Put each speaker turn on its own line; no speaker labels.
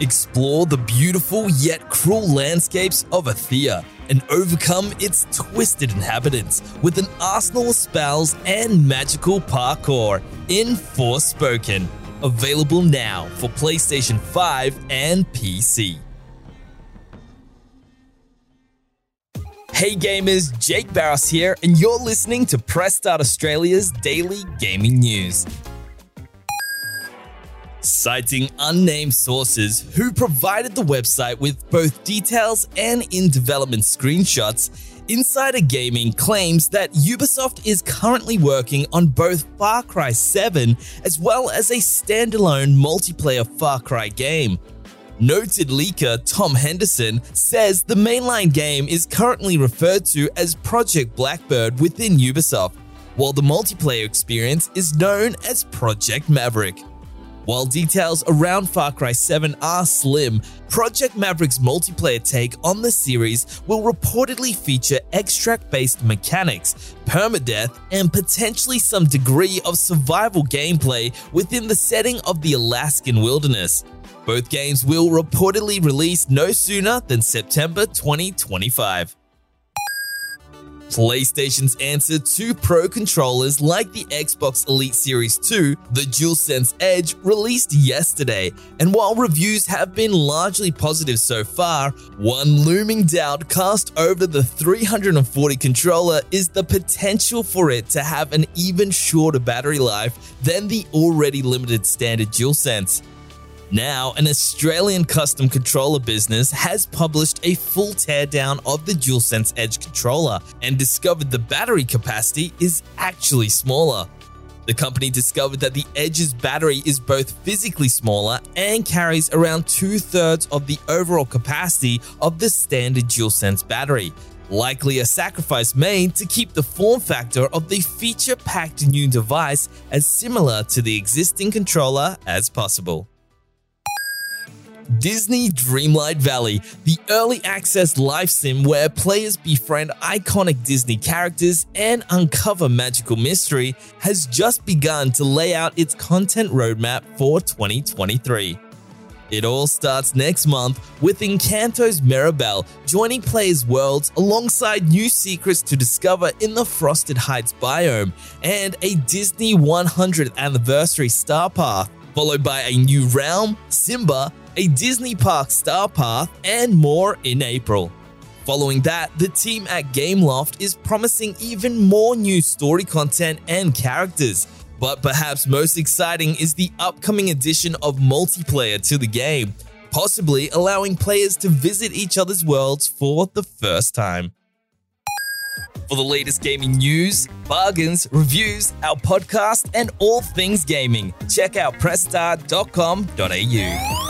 Explore the beautiful yet cruel landscapes of Athia and overcome its twisted inhabitants with an arsenal of spells and magical parkour in Forspoken. Available now for PlayStation 5 and PC. Hey gamers, Jake Barros here, and you're listening to Press Start Australia's daily gaming news. Citing unnamed sources who provided the website with both details and in development screenshots, Insider Gaming claims that Ubisoft is currently working on both Far Cry 7 as well as a standalone multiplayer Far Cry game. Noted leaker Tom Henderson says the mainline game is currently referred to as Project Blackbird within Ubisoft, while the multiplayer experience is known as Project Maverick. While details around Far Cry 7 are slim, Project Maverick's multiplayer take on the series will reportedly feature extract based mechanics, permadeath, and potentially some degree of survival gameplay within the setting of the Alaskan wilderness. Both games will reportedly release no sooner than September 2025. PlayStation's answer to Pro controllers like the Xbox Elite Series 2, the DualSense Edge, released yesterday. And while reviews have been largely positive so far, one looming doubt cast over the 340 controller is the potential for it to have an even shorter battery life than the already limited standard DualSense. Now, an Australian custom controller business has published a full teardown of the DualSense Edge controller and discovered the battery capacity is actually smaller. The company discovered that the Edge's battery is both physically smaller and carries around two thirds of the overall capacity of the standard DualSense battery, likely a sacrifice made to keep the form factor of the feature packed new device as similar to the existing controller as possible. Disney Dreamlight Valley, the early access live sim where players befriend iconic Disney characters and uncover magical mystery, has just begun to lay out its content roadmap for 2023. It all starts next month with Encanto's Mirabel joining players' worlds alongside new secrets to discover in the Frosted Heights biome and a Disney 100th anniversary star path, followed by a new realm, Simba, a Disney Park Star Path, and more in April. Following that, the team at Gameloft is promising even more new story content and characters. But perhaps most exciting is the upcoming addition of multiplayer to the game, possibly allowing players to visit each other's worlds for the first time. For the latest gaming news, bargains, reviews, our podcast, and all things gaming, check out pressstart.com.au.